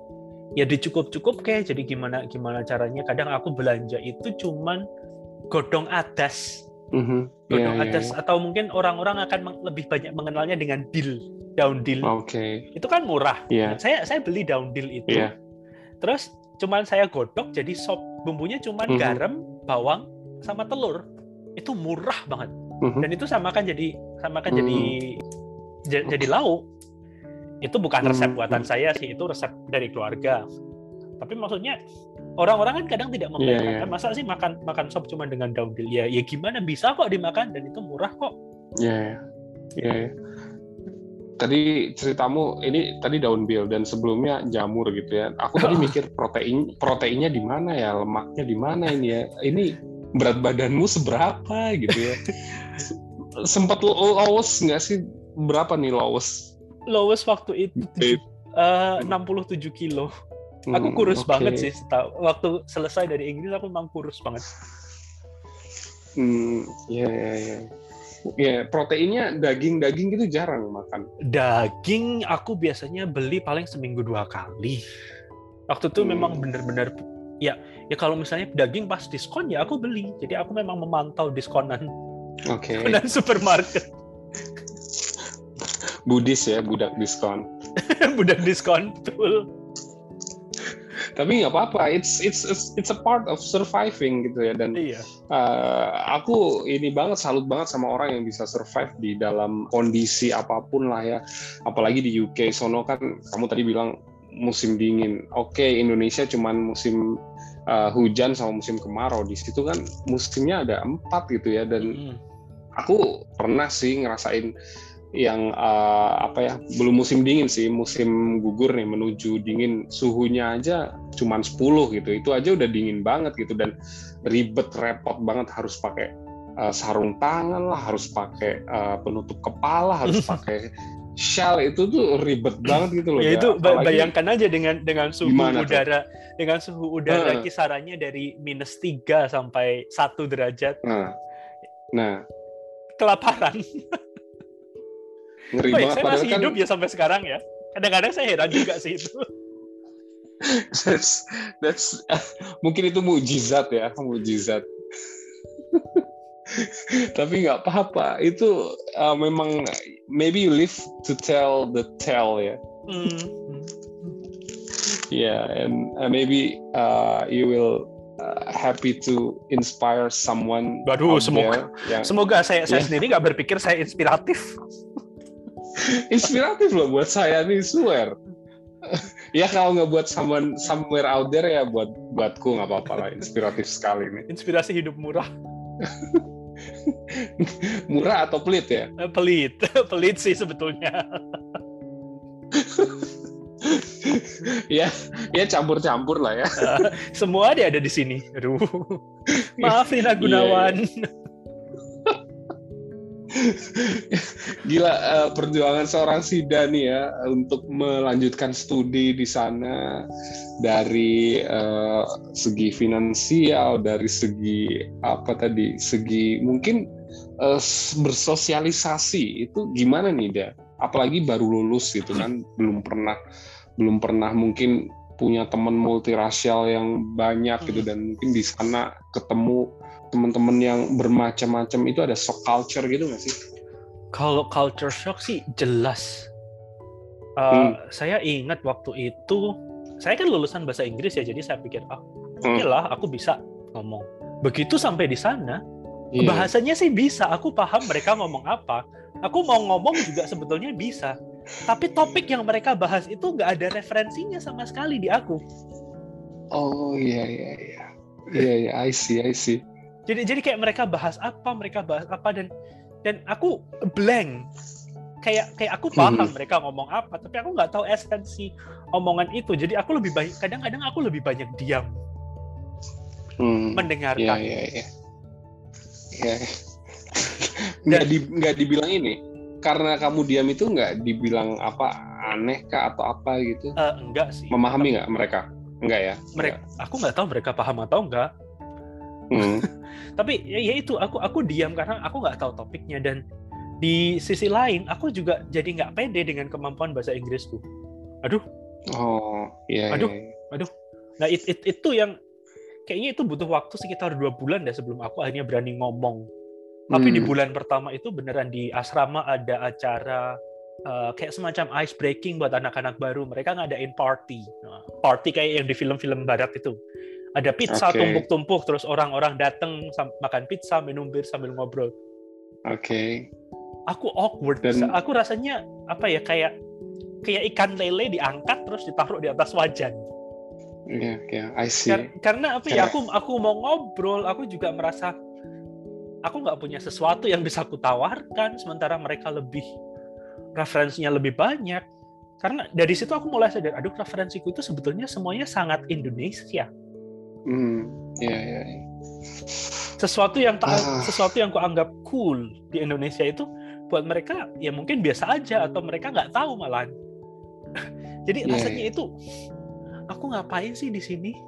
ya dicukup-cukup kayak jadi gimana gimana caranya kadang aku belanja itu cuman godong adas mm-hmm. yeah, yeah, yeah. atau mungkin orang-orang akan lebih banyak mengenalnya dengan deal daun deal okay. itu kan murah yeah. saya saya beli daun deal itu yeah. terus cuman saya godok jadi sop bumbunya cuman mm -hmm. garam bawang sama telur itu murah banget mm -hmm. dan itu sama kan jadi sama kan mm -hmm. jadi jadi lauk itu bukan resep buatan saya sih itu resep dari keluarga tapi maksudnya orang-orang kan kadang tidak membayangkan yeah, yeah. masa sih makan makan sop cuma dengan daun dill ya ya gimana bisa kok dimakan dan itu murah kok ya yeah, yeah tadi ceritamu ini tadi daun bil dan sebelumnya jamur gitu ya. Aku tadi mikir protein proteinnya di mana ya, lemaknya di mana ini ya. Ini berat badanmu seberapa gitu ya. Sempat lows nggak sih? Berapa nih lows? Lows waktu itu uh, 67 kilo. Aku hmm, kurus okay. banget sih. Waktu selesai dari Inggris aku memang kurus banget. Hmm, ya ya ya. Ya, proteinnya daging-daging gitu jarang makan. Daging aku biasanya beli paling seminggu dua kali. Waktu itu hmm. memang benar-benar ya ya kalau misalnya daging pas diskon ya aku beli. Jadi aku memang memantau diskonan. Oke. Okay. Diskonan supermarket. Budis ya, budak diskon. budak diskon, betul tapi nggak apa-apa. It's, it's it's a part of surviving gitu ya. Dan iya. uh, aku ini banget salut banget sama orang yang bisa survive di dalam kondisi apa pun lah ya. Apalagi di UK sono kan kamu tadi bilang musim dingin. Oke okay, Indonesia cuman musim uh, hujan sama musim kemarau. Di situ kan musimnya ada empat gitu ya. Dan mm. aku pernah sih ngerasain yang uh, apa ya belum musim dingin sih musim gugur nih menuju dingin suhunya aja cuma 10 gitu itu aja udah dingin banget gitu dan ribet repot banget harus pakai uh, sarung tangan lah harus pakai uh, penutup kepala harus pakai shell itu tuh ribet banget gitu loh ya, ya. itu Apalagi, bayangkan aja dengan dengan suhu udara tuh? dengan suhu udara uh, kisarannya dari minus 3 sampai satu derajat uh, Nah, kelaparan. ngeri banget. saya masih kan hidup ya sampai sekarang ya. Kadang-kadang saya heran juga sih itu. that's, that's mungkin itu mujizat ya, mujizat. Tapi nggak apa-apa. Itu uh, memang maybe you live to tell the tale ya. Hmm. Yeah, and uh, maybe uh, you will uh, happy to inspire someone. Waduh, semoga- yang Semoga saya saya Iya. sendiri nggak berpikir saya inspiratif. Inspiratif loh buat saya nih, swear. ya kalau nggak buat someone somewhere out there ya buat buatku nggak apa-apa lah, inspiratif sekali nih. Inspirasi hidup murah. Murah atau pelit ya? Eh, Pelit, pelit sih sebetulnya. ya, ya campur-campur lah ya. Semua dia ada di sini. Aduh. Maaf Rina Gunawan. Gila eh, perjuangan seorang Sida nih ya untuk melanjutkan studi di sana dari eh, segi finansial, dari segi apa tadi, segi mungkin s- bersosialisasi itu gimana nih dia? Apalagi baru lulus gitu kan, belum pernah belum pernah mungkin punya teman multirasial yang banyak gitu dan mungkin di sana ketemu teman-teman yang bermacam-macam itu ada shock culture gitu nggak sih? Kalau culture shock sih jelas. Uh, Hmm. Saya ingat waktu itu, saya kan lulusan bahasa Inggris ya, jadi saya pikir, ah, Hmm. oke lah, aku bisa ngomong. Begitu sampai di sana, Iya. bahasanya sih bisa, aku paham mereka ngomong apa. Aku mau ngomong juga sebetulnya bisa. Tapi topik yang mereka bahas itu nggak ada referensinya sama sekali di aku. Oh iya iya iya. Iya iya, I see I see. Jadi jadi kayak mereka bahas apa, mereka bahas apa dan dan aku blank. Kayak kayak aku paham Hmm. mereka ngomong apa, tapi aku nggak tahu esensi omongan itu. Jadi aku lebih baik kadang-kadang aku lebih banyak diam Hmm. Iya mendengarkan. iya iya. Iya. Nggak di nggak dibilang ini karena kamu diam itu nggak dibilang apa aneh kah atau apa gitu? Eh, enggak sih. Memahami nggak mereka? Enggak ya? Mereka, aku nggak tahu mereka paham atau enggak. Hmm. Tapi ya, ya itu aku aku diam karena aku nggak tahu topiknya dan di sisi lain aku juga jadi nggak pede dengan kemampuan bahasa Inggrisku. Aduh, Oh iya. Aduh. iya. nah it, it- itu yang kayaknya itu butuh waktu sekitar dua bulan deh sebelum aku akhirnya berani ngomong. Tapi di Hmm. bulan pertama itu beneran di asrama ada acara uh, kayak semacam ice breaking buat anak-anak baru. Mereka ngadain party, Nah, party kayak yang di film-film barat itu. Ada pizza Oke. tumpuk-tumpuk, terus orang-orang datang makan pizza, minum bir sambil ngobrol. Oke. Aku awkward. Dan- Aku rasanya apa ya kayak kayak ikan lele diangkat terus ditaruh di atas wajan. Iya iya. I see. Kar- karena apa ya Karena- aku aku mau ngobrol aku juga merasa aku nggak punya sesuatu yang bisa aku tawarkan sementara mereka lebih referensinya lebih banyak karena dari situ aku mulai sadar aduh referensiku itu sebetulnya semuanya sangat Indonesia Hmm. Iya iya. iya. sesuatu yang tak Ah. sesuatu yang aku anggap cool di Indonesia itu buat mereka ya mungkin biasa aja atau mereka nggak tahu malahan jadi Iya, rasanya iya. itu aku ngapain sih di sini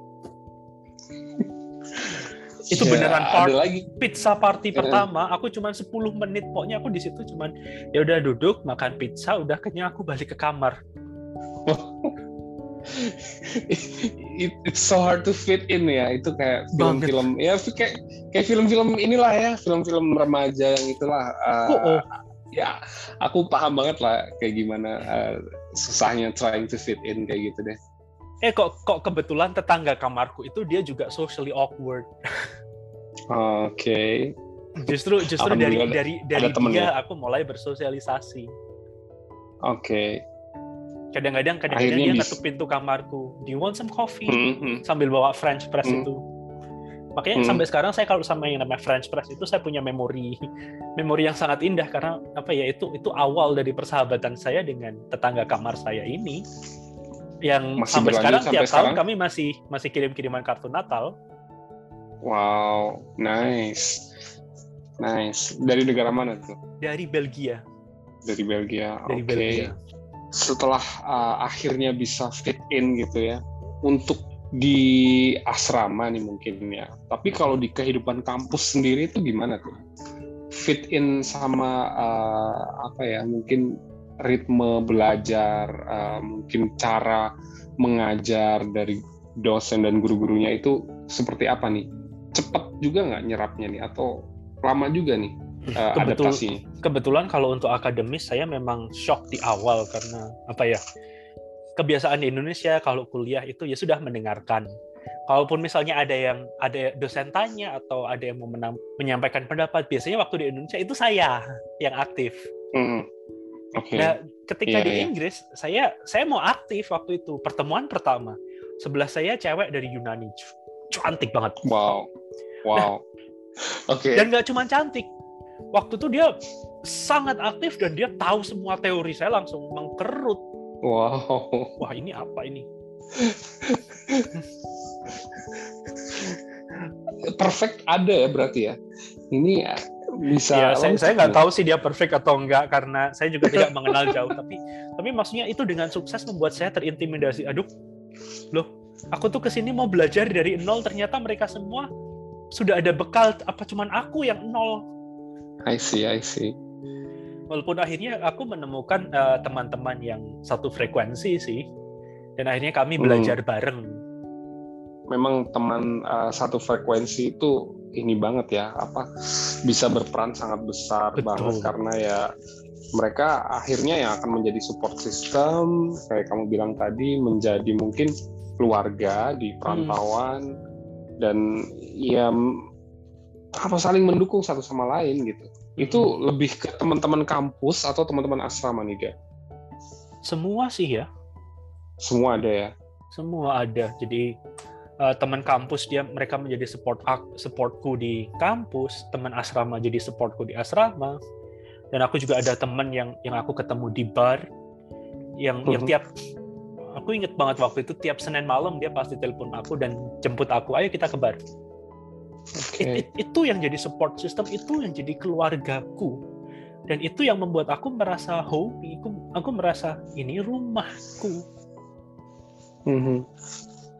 Itu Ya, beneran part- ada lagi pizza party Iya. pertama aku cuma 10 menit pokoknya aku di situ cuman ya udah duduk makan pizza udah kenyang aku balik ke kamar It- it's so hard to fit in ya. Itu kayak film-film. Ya kayak kayak film-film inilah ya. Film-film remaja yang itulah uh, oh, oh. ya aku paham banget lah kayak gimana uh, susahnya trying to fit in kayak gitu deh. Eh kok kok kebetulan tetangga kamarku itu dia juga socially awkward. Oke. Justru justru dari dari dari dia ya. aku mulai bersosialisasi. Oke kadang-kadang kadang-kadang dia ngetuk pintu kamarku. Do you want some coffee? Hmm, hmm. sambil bawa French press Hmm. itu. Makanya Hmm. sampai sekarang saya kalau sama yang namanya French press itu saya punya memori. Memori yang sangat indah karena apa ya itu itu awal dari persahabatan saya dengan tetangga kamar saya ini. Yang Masih sampai sekarang sampai tiap tahun sekarang? kami masih masih kirim-kiriman kartu Natal. Wow nice. Nice. Dari negara mana tuh? Dari Belgia. Dari Belgia dari oke. Belgia setelah uh, akhirnya bisa fit in gitu ya untuk di asrama nih mungkin ya. Tapi kalau di kehidupan kampus sendiri itu gimana tuh? Fit in sama uh, apa ya mungkin ritme belajar uh, mungkin cara mengajar dari dosen dan guru-gurunya itu seperti apa nih? Cepat juga nggak nyerapnya nih? Atau lama juga nih uh, Kebetul, adaptasinya kebetulan kalau untuk akademis saya memang shock di awal karena apa ya kebiasaan di Indonesia kalau kuliah itu ya sudah mendengarkan. Kalaupun misalnya ada yang ada dosen tanya atau ada yang mau menyampaikan pendapat biasanya waktu di Indonesia itu saya yang aktif. Mm. okay. nah ketika Iya, di iya. Inggris saya saya mau aktif waktu itu. Pertemuan pertama sebelah saya cewek dari Yunani. Cantik banget. Wow. Wow. Oke. dan nggak cuma cantik waktu itu dia sangat aktif dan dia tahu semua teori. Saya langsung mengkerut. Wow. Wah ini apa ini? Perfect ada ya berarti ya? Ini ya, bisa ya saya saya nggak nih. tahu sih dia perfect atau enggak karena saya juga tidak mengenal jauh. Tapi tapi maksudnya itu dengan sukses membuat saya terintimidasi. Aduh loh aku tuh ke sini mau belajar dari nol. Ternyata mereka semua sudah ada bekal. Apa cuman aku yang nol I see I see. Walaupun akhirnya aku menemukan eh, teman-teman yang satu frekuensi sih. Dan akhirnya kami Hmm. belajar bareng. Memang teman uh, satu frekuensi itu ini banget ya apa bisa berperan sangat besar Betul. banget. Karena ya mereka akhirnya yang akan menjadi support system kayak kamu bilang tadi menjadi mungkin keluarga di perantauan. Dan ya apa saling mendukung satu sama lain gitu. Itu lebih ke teman-teman kampus atau teman-teman asrama nih dia semua sih ya. Semua ada ya? Semua ada. Jadi eh, teman kampus dia mereka menjadi support supportku di kampus teman asrama jadi supportku di asrama. Dan aku juga ada teman yang yang aku ketemu di bar yang yang Mhm. tiap aku inget banget waktu itu tiap senin malam dia pasti telepon aku dan jemput aku ayo kita ke bar oke It- it- itu yang jadi support system itu yang jadi keluargaku dan itu yang membuat aku merasa homey aku, aku merasa ini rumahku Mhm.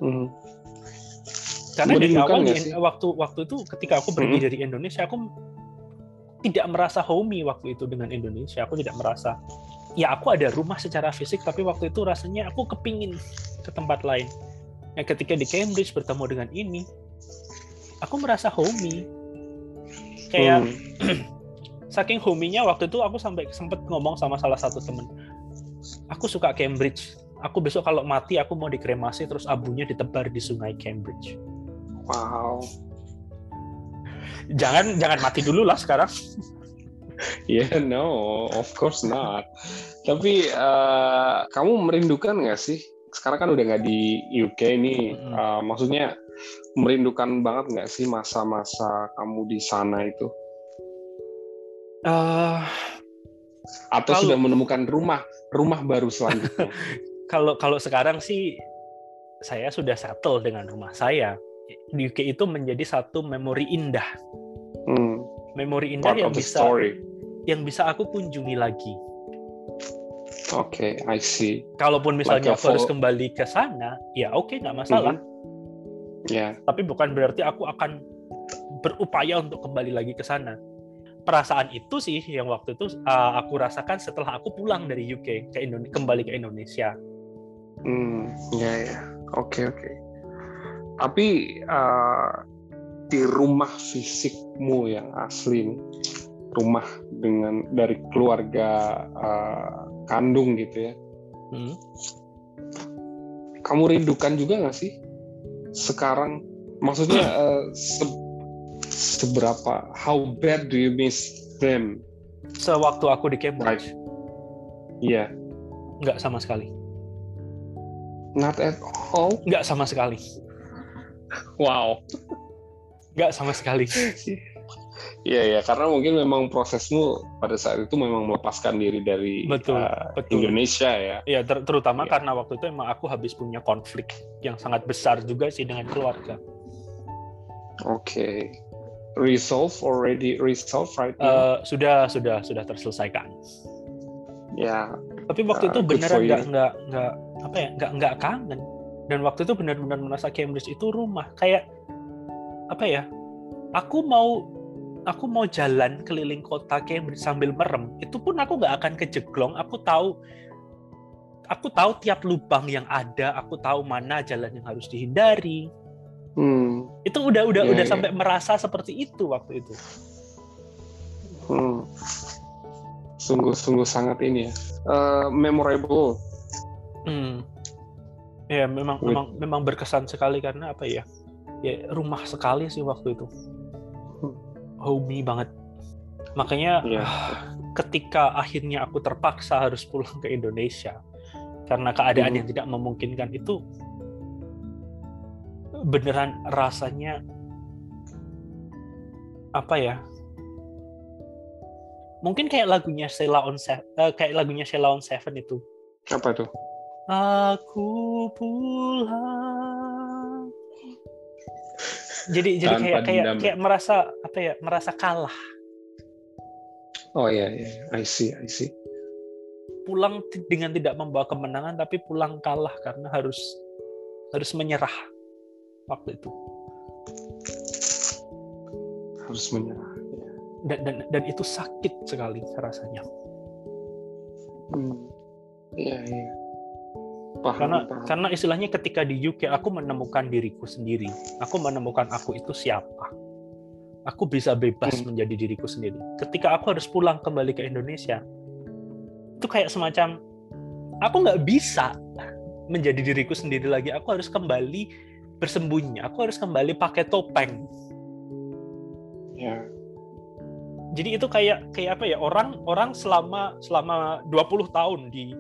Mhm. karena dari awal di- sih? waktu waktu itu ketika aku pergi Mhm. dari Indonesia aku tidak merasa homey waktu itu dengan Indonesia aku tidak merasa ya aku ada rumah secara fisik tapi waktu itu rasanya aku kepingin ke tempat lain yang ketika di Cambridge bertemu dengan ini aku merasa homey kayak Hmm. saking hominya waktu itu aku sampai sempat ngomong sama salah satu temen aku suka Cambridge aku besok kalau mati aku mau dikremasi terus abunya ditebar di sungai Cambridge wow jangan jangan mati dulu lah sekarang Yeah, no, of course not. Tapi eh, kamu merindukan nggak sih? Sekarang kan udah nggak di UK nih. Eh, maksudnya merindukan banget nggak sih masa-masa kamu di sana itu? Eh, Atau Kalau- sudah menemukan rumah rumah baru selanjutnya? kalau kalau sekarang sih saya sudah settle dengan rumah saya di UK itu menjadi satu memori indah Hmm, memori indah part yang bisa story. yang bisa aku kunjungi lagi Oke, I see. kalaupun misalnya Like aku harus kembali ke sana ya oke nggak masalah Ya, tapi bukan berarti aku akan berupaya untuk kembali lagi ke sana. Perasaan itu sih yang waktu itu uh, aku rasakan setelah aku pulang dari UK ke Indonesia, kembali ke Indonesia. hmm, ya ya. Oke oke. Tapi eh, di rumah fisikmu yang asli, rumah dengan dari keluarga eh, kandung gitu ya. Hmm. Kamu rindukan juga nggak sih sekarang? Maksudnya eh, se- seberapa? How bad do you miss them? Sewaktu aku di Cambridge, Iya, nggak sama sekali, not at all. nggak sama sekali, Wow. nggak sama sekali. Iya ya, karena mungkin memang prosesmu pada saat itu memang melepaskan diri dari Betul, eh, betul. Indonesia ya. Ya ter- terutama Iya. karena waktu itu emang aku habis punya konflik yang sangat besar juga sih dengan keluarga. Oke. Resolve already resolve right now. Uh, sudah sudah sudah terselesaikan. ya, tapi waktu Ah, itu good beneran nggak nggak nggak apa ya nggak nggak kangen dan waktu itu benar-benar merasa Cambridge itu rumah kayak apa ya aku mau aku mau jalan keliling kota Cambridge sambil merem, itu pun aku nggak akan kejeglong. Aku tahu aku tahu tiap lubang yang ada, aku tahu mana jalan yang harus dihindari. Hmm. Itu udah udah yeah, udah yeah. sampai merasa seperti itu waktu itu. Hmm. Sungguh-sungguh sangat ini ya, uh, memorable. Hmm. Ya memang With... memang memang berkesan sekali karena apa ya? Ya rumah sekali sih waktu itu. Homey banget. Makanya yeah. ketika akhirnya aku terpaksa harus pulang ke Indonesia, karena keadaan hmm. yang tidak memungkinkan itu beneran rasanya apa ya mungkin kayak lagunya Sheila on Seven, uh, kayak lagunya Sheila on Seven itu apa tuh aku pulang jadi jadi kayak kayak kayak merasa apa ya merasa kalah. Oh iya iya I see I see. Pulang dengan tidak membawa kemenangan tapi pulang kalah karena harus harus menyerah waktu itu. Harus menyerah ya. dan dan dan itu sakit sekali rasanya. Hmm. iya iya paham, karena paham. karena istilahnya ketika di UK aku menemukan diriku sendiri. Aku menemukan aku itu siapa. Aku bisa bebas hmm. menjadi diriku sendiri. Ketika aku harus pulang kembali ke Indonesia itu kayak semacam aku nggak bisa menjadi diriku sendiri lagi. Aku harus kembali bersembunyi. Aku harus kembali pakai topeng. Ya. Jadi itu kayak kayak apa ya? Orang orang selama selama 20 tahun di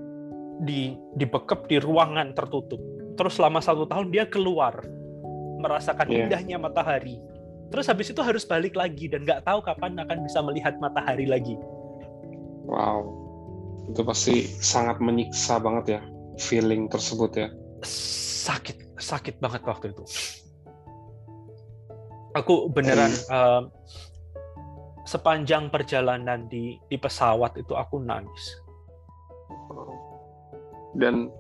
di dibekep di ruangan tertutup. Terus selama satu tahun dia keluar merasakan yeah. indahnya matahari. Terus habis itu harus balik lagi dan nggak tahu kapan akan bisa melihat matahari lagi. Wow. Itu pasti sangat menyiksa banget ya feeling tersebut ya. Sakit sakit banget waktu itu. Aku beneran uh, sepanjang perjalanan di di pesawat itu aku nangis dan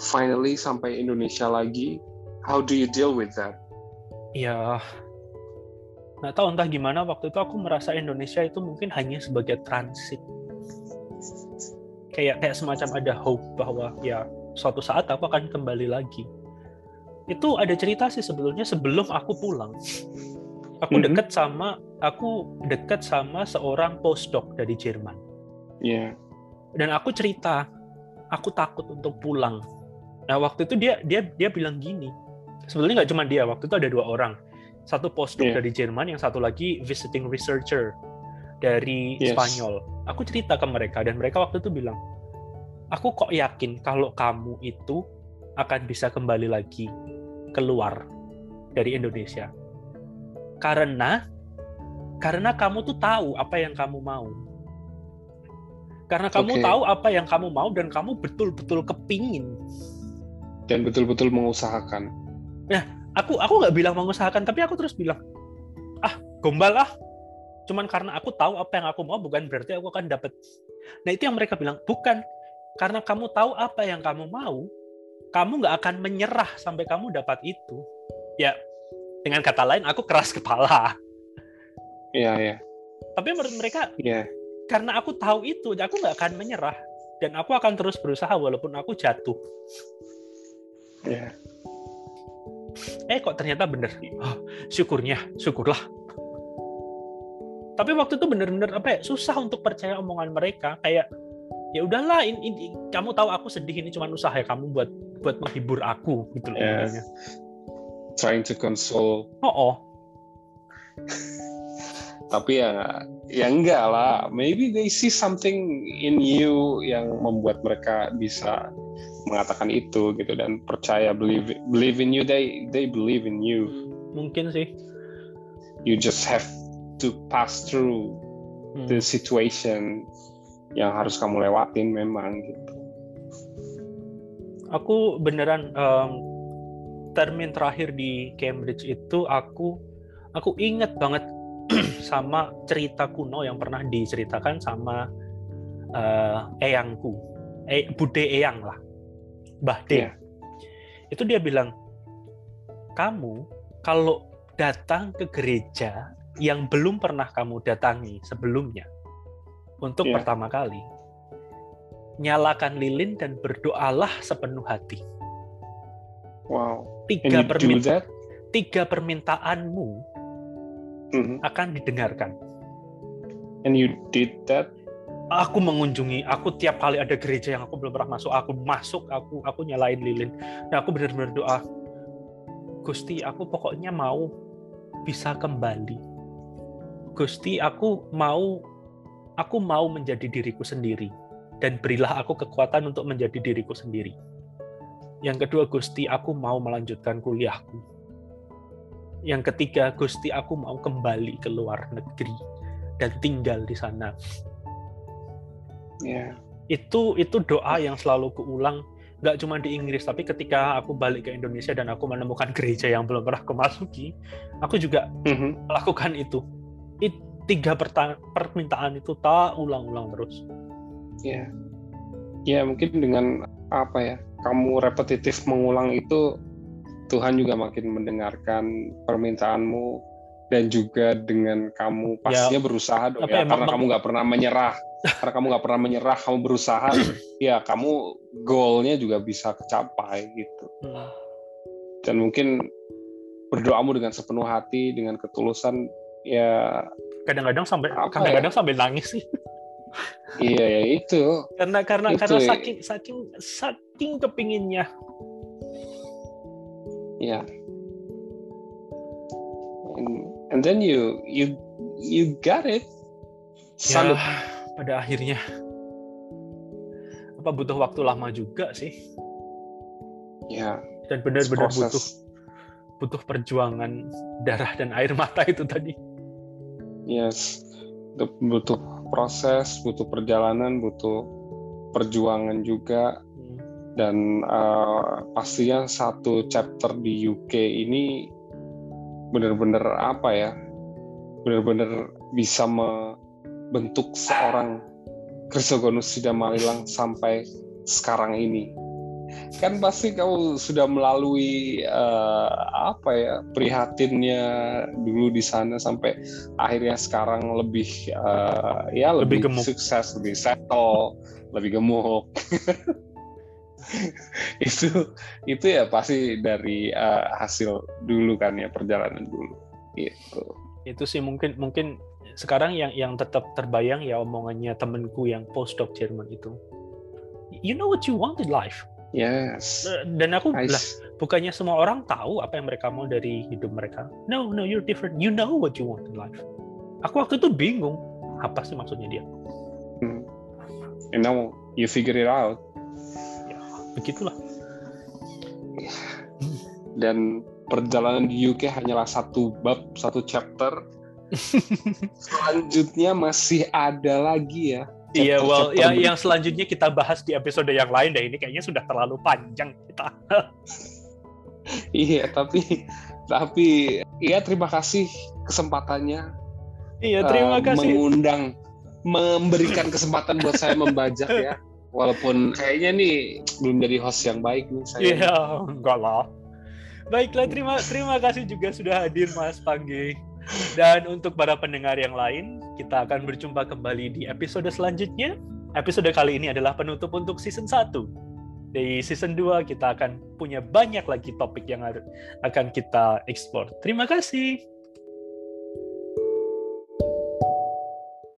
finally sampai Indonesia lagi how do you deal with that? Ya nggak tahu entah gimana waktu itu aku merasa Indonesia itu mungkin hanya sebagai transit. Kayak kayak semacam ada hope bahwa ya suatu saat aku akan kembali lagi. Itu ada cerita sih sebelumnya sebelum aku pulang. Aku mm -hmm. deket sama aku deket sama seorang postdoc dari Jerman. Yeah. dan aku cerita aku takut untuk pulang nah waktu itu dia dia dia bilang gini sebetulnya nggak cuma dia waktu itu ada dua orang satu postdoc yeah. dari Jerman yang satu lagi visiting researcher dari yes. Spanyol. Aku cerita ke mereka dan mereka waktu itu bilang, aku kok yakin kalau kamu itu akan bisa kembali lagi keluar dari Indonesia. Karena karena kamu tuh tahu apa yang kamu mau. Karena kamu okay. tahu apa yang kamu mau dan kamu betul-betul kepingin. Dan betul-betul mengusahakan. Nah, aku aku nggak bilang mengusahakan, tapi aku terus bilang, ah gombal ah, cuman karena aku tahu apa yang aku mau bukan berarti aku akan dapat. Nah itu yang mereka bilang bukan karena kamu tahu apa yang kamu mau, kamu nggak akan menyerah sampai kamu dapat itu. Ya dengan kata lain aku keras kepala. Iya iya. Tapi menurut mereka, yeah. Karena aku tahu itu, aku nggak akan menyerah dan aku akan terus berusaha walaupun aku jatuh. Iya. Eh kok ternyata bener. Oh, syukurnya, syukurlah tapi waktu itu bener-bener apa ya susah untuk percaya omongan mereka kayak ya udahlah ini, ini kamu tahu aku sedih ini cuma usaha ya kamu buat buat menghibur aku gitu loh yeah. trying to console oh, oh. tapi ya ya enggak lah maybe they see something in you yang membuat mereka bisa mengatakan itu gitu dan percaya believe believe in you they they believe in you mungkin sih you just have to pass through hmm. the situation yang harus kamu lewatin memang gitu. Aku beneran um, termin terakhir di Cambridge itu aku aku inget banget sama cerita kuno yang pernah diceritakan sama uh, eyangku, eh, bude eyang lah, Mbah De. Yeah. Itu dia bilang, kamu kalau datang ke gereja yang belum pernah kamu datangi sebelumnya untuk Yeah. pertama kali. Nyalakan lilin dan berdoalah sepenuh hati. Wow. Tiga, you do permin- that? tiga permintaanmu Mhm. akan didengarkan. And you did that? Aku mengunjungi, aku tiap kali ada gereja yang aku belum pernah masuk, aku masuk, aku aku nyalain lilin. Dan aku benar-benar doa, Gusti, aku pokoknya mau bisa kembali. Gusti, aku mau aku mau menjadi diriku sendiri dan berilah aku kekuatan untuk menjadi diriku sendiri. Yang kedua, Gusti, aku mau melanjutkan kuliahku. Yang ketiga, Gusti, aku mau kembali ke luar negeri dan tinggal di sana. Ya. Itu itu doa yang selalu kuulang nggak cuma di Inggris tapi ketika aku balik ke Indonesia dan aku menemukan gereja yang belum pernah aku masuki, aku juga Mhm. melakukan itu. It, tiga perta- permintaan itu tak ulang-ulang terus. Ya. Ya mungkin dengan apa ya? Kamu repetitif mengulang itu Tuhan juga makin mendengarkan permintaanmu dan juga dengan kamu pastinya berusaha dong ya, ya, karena kamu nggak pernah menyerah karena kamu nggak pernah menyerah kamu berusaha ya kamu goalnya juga bisa kecapai gitu Hmm. dan mungkin berdoamu dengan sepenuh hati dengan ketulusan ya Kadang-kadang sampai ya? kadang-kadang sampai nangis sih. iya ya itu Karena karena Itu karena ya. saking saking saking kepinginnya. Ya and, and then you you you got it Ya, Salut. pada akhirnya apa butuh waktu lama juga sih ya dan benar-benar butuh butuh perjuangan darah dan air mata itu tadi. Yes, butuh proses, butuh perjalanan, butuh perjuangan juga. Dan uh, pastinya satu chapter di UK ini benar-benar apa ya, benar-benar bisa membentuk seorang Krisogonus Sidamalilang sampai sekarang ini. Kan pasti kamu sudah melalui eh, apa ya prihatinnya dulu di sana sampai akhirnya sekarang lebih eh, ya Lebih lebih, gemuk. sukses, lebih settle, lebih gemuk. itu itu ya pasti dari eh, hasil dulu kan ya perjalanan dulu gitu. Itu sih mungkin mungkin sekarang yang yang tetap terbayang ya omongannya temenku yang postdoc Jerman itu. You know what you want in life. Yes. Dan aku I lah bukannya semua orang tahu apa yang mereka mau dari hidup mereka. No, no, you're different. You know what you want in life. Aku waktu itu bingung apa sih maksudnya dia. hmm. And now you figure it out. Begitulah. dan perjalanan di UK hanyalah satu bab, satu chapter. Selanjutnya masih ada lagi ya. Iya, well, chapter-chapter ya, ber- yang selanjutnya kita bahas di episode yang lain deh. Ini kayaknya sudah terlalu panjang kita. Iya, tapi tapi ya terima kasih kesempatannya iya, terima eh, kasih. mengundang memberikan kesempatan buat saya membajak ya. Walaupun kayaknya nih belum jadi host yang baik nih saya. Iya, enggak lah. Baiklah, terima terima kasih juga sudah hadir Mas Panggi. Dan untuk para pendengar yang lain, kita akan berjumpa kembali di episode selanjutnya. Episode kali ini adalah penutup untuk season 1. Di season 2 kita akan punya banyak lagi topik yang akan kita explore. Terima kasih.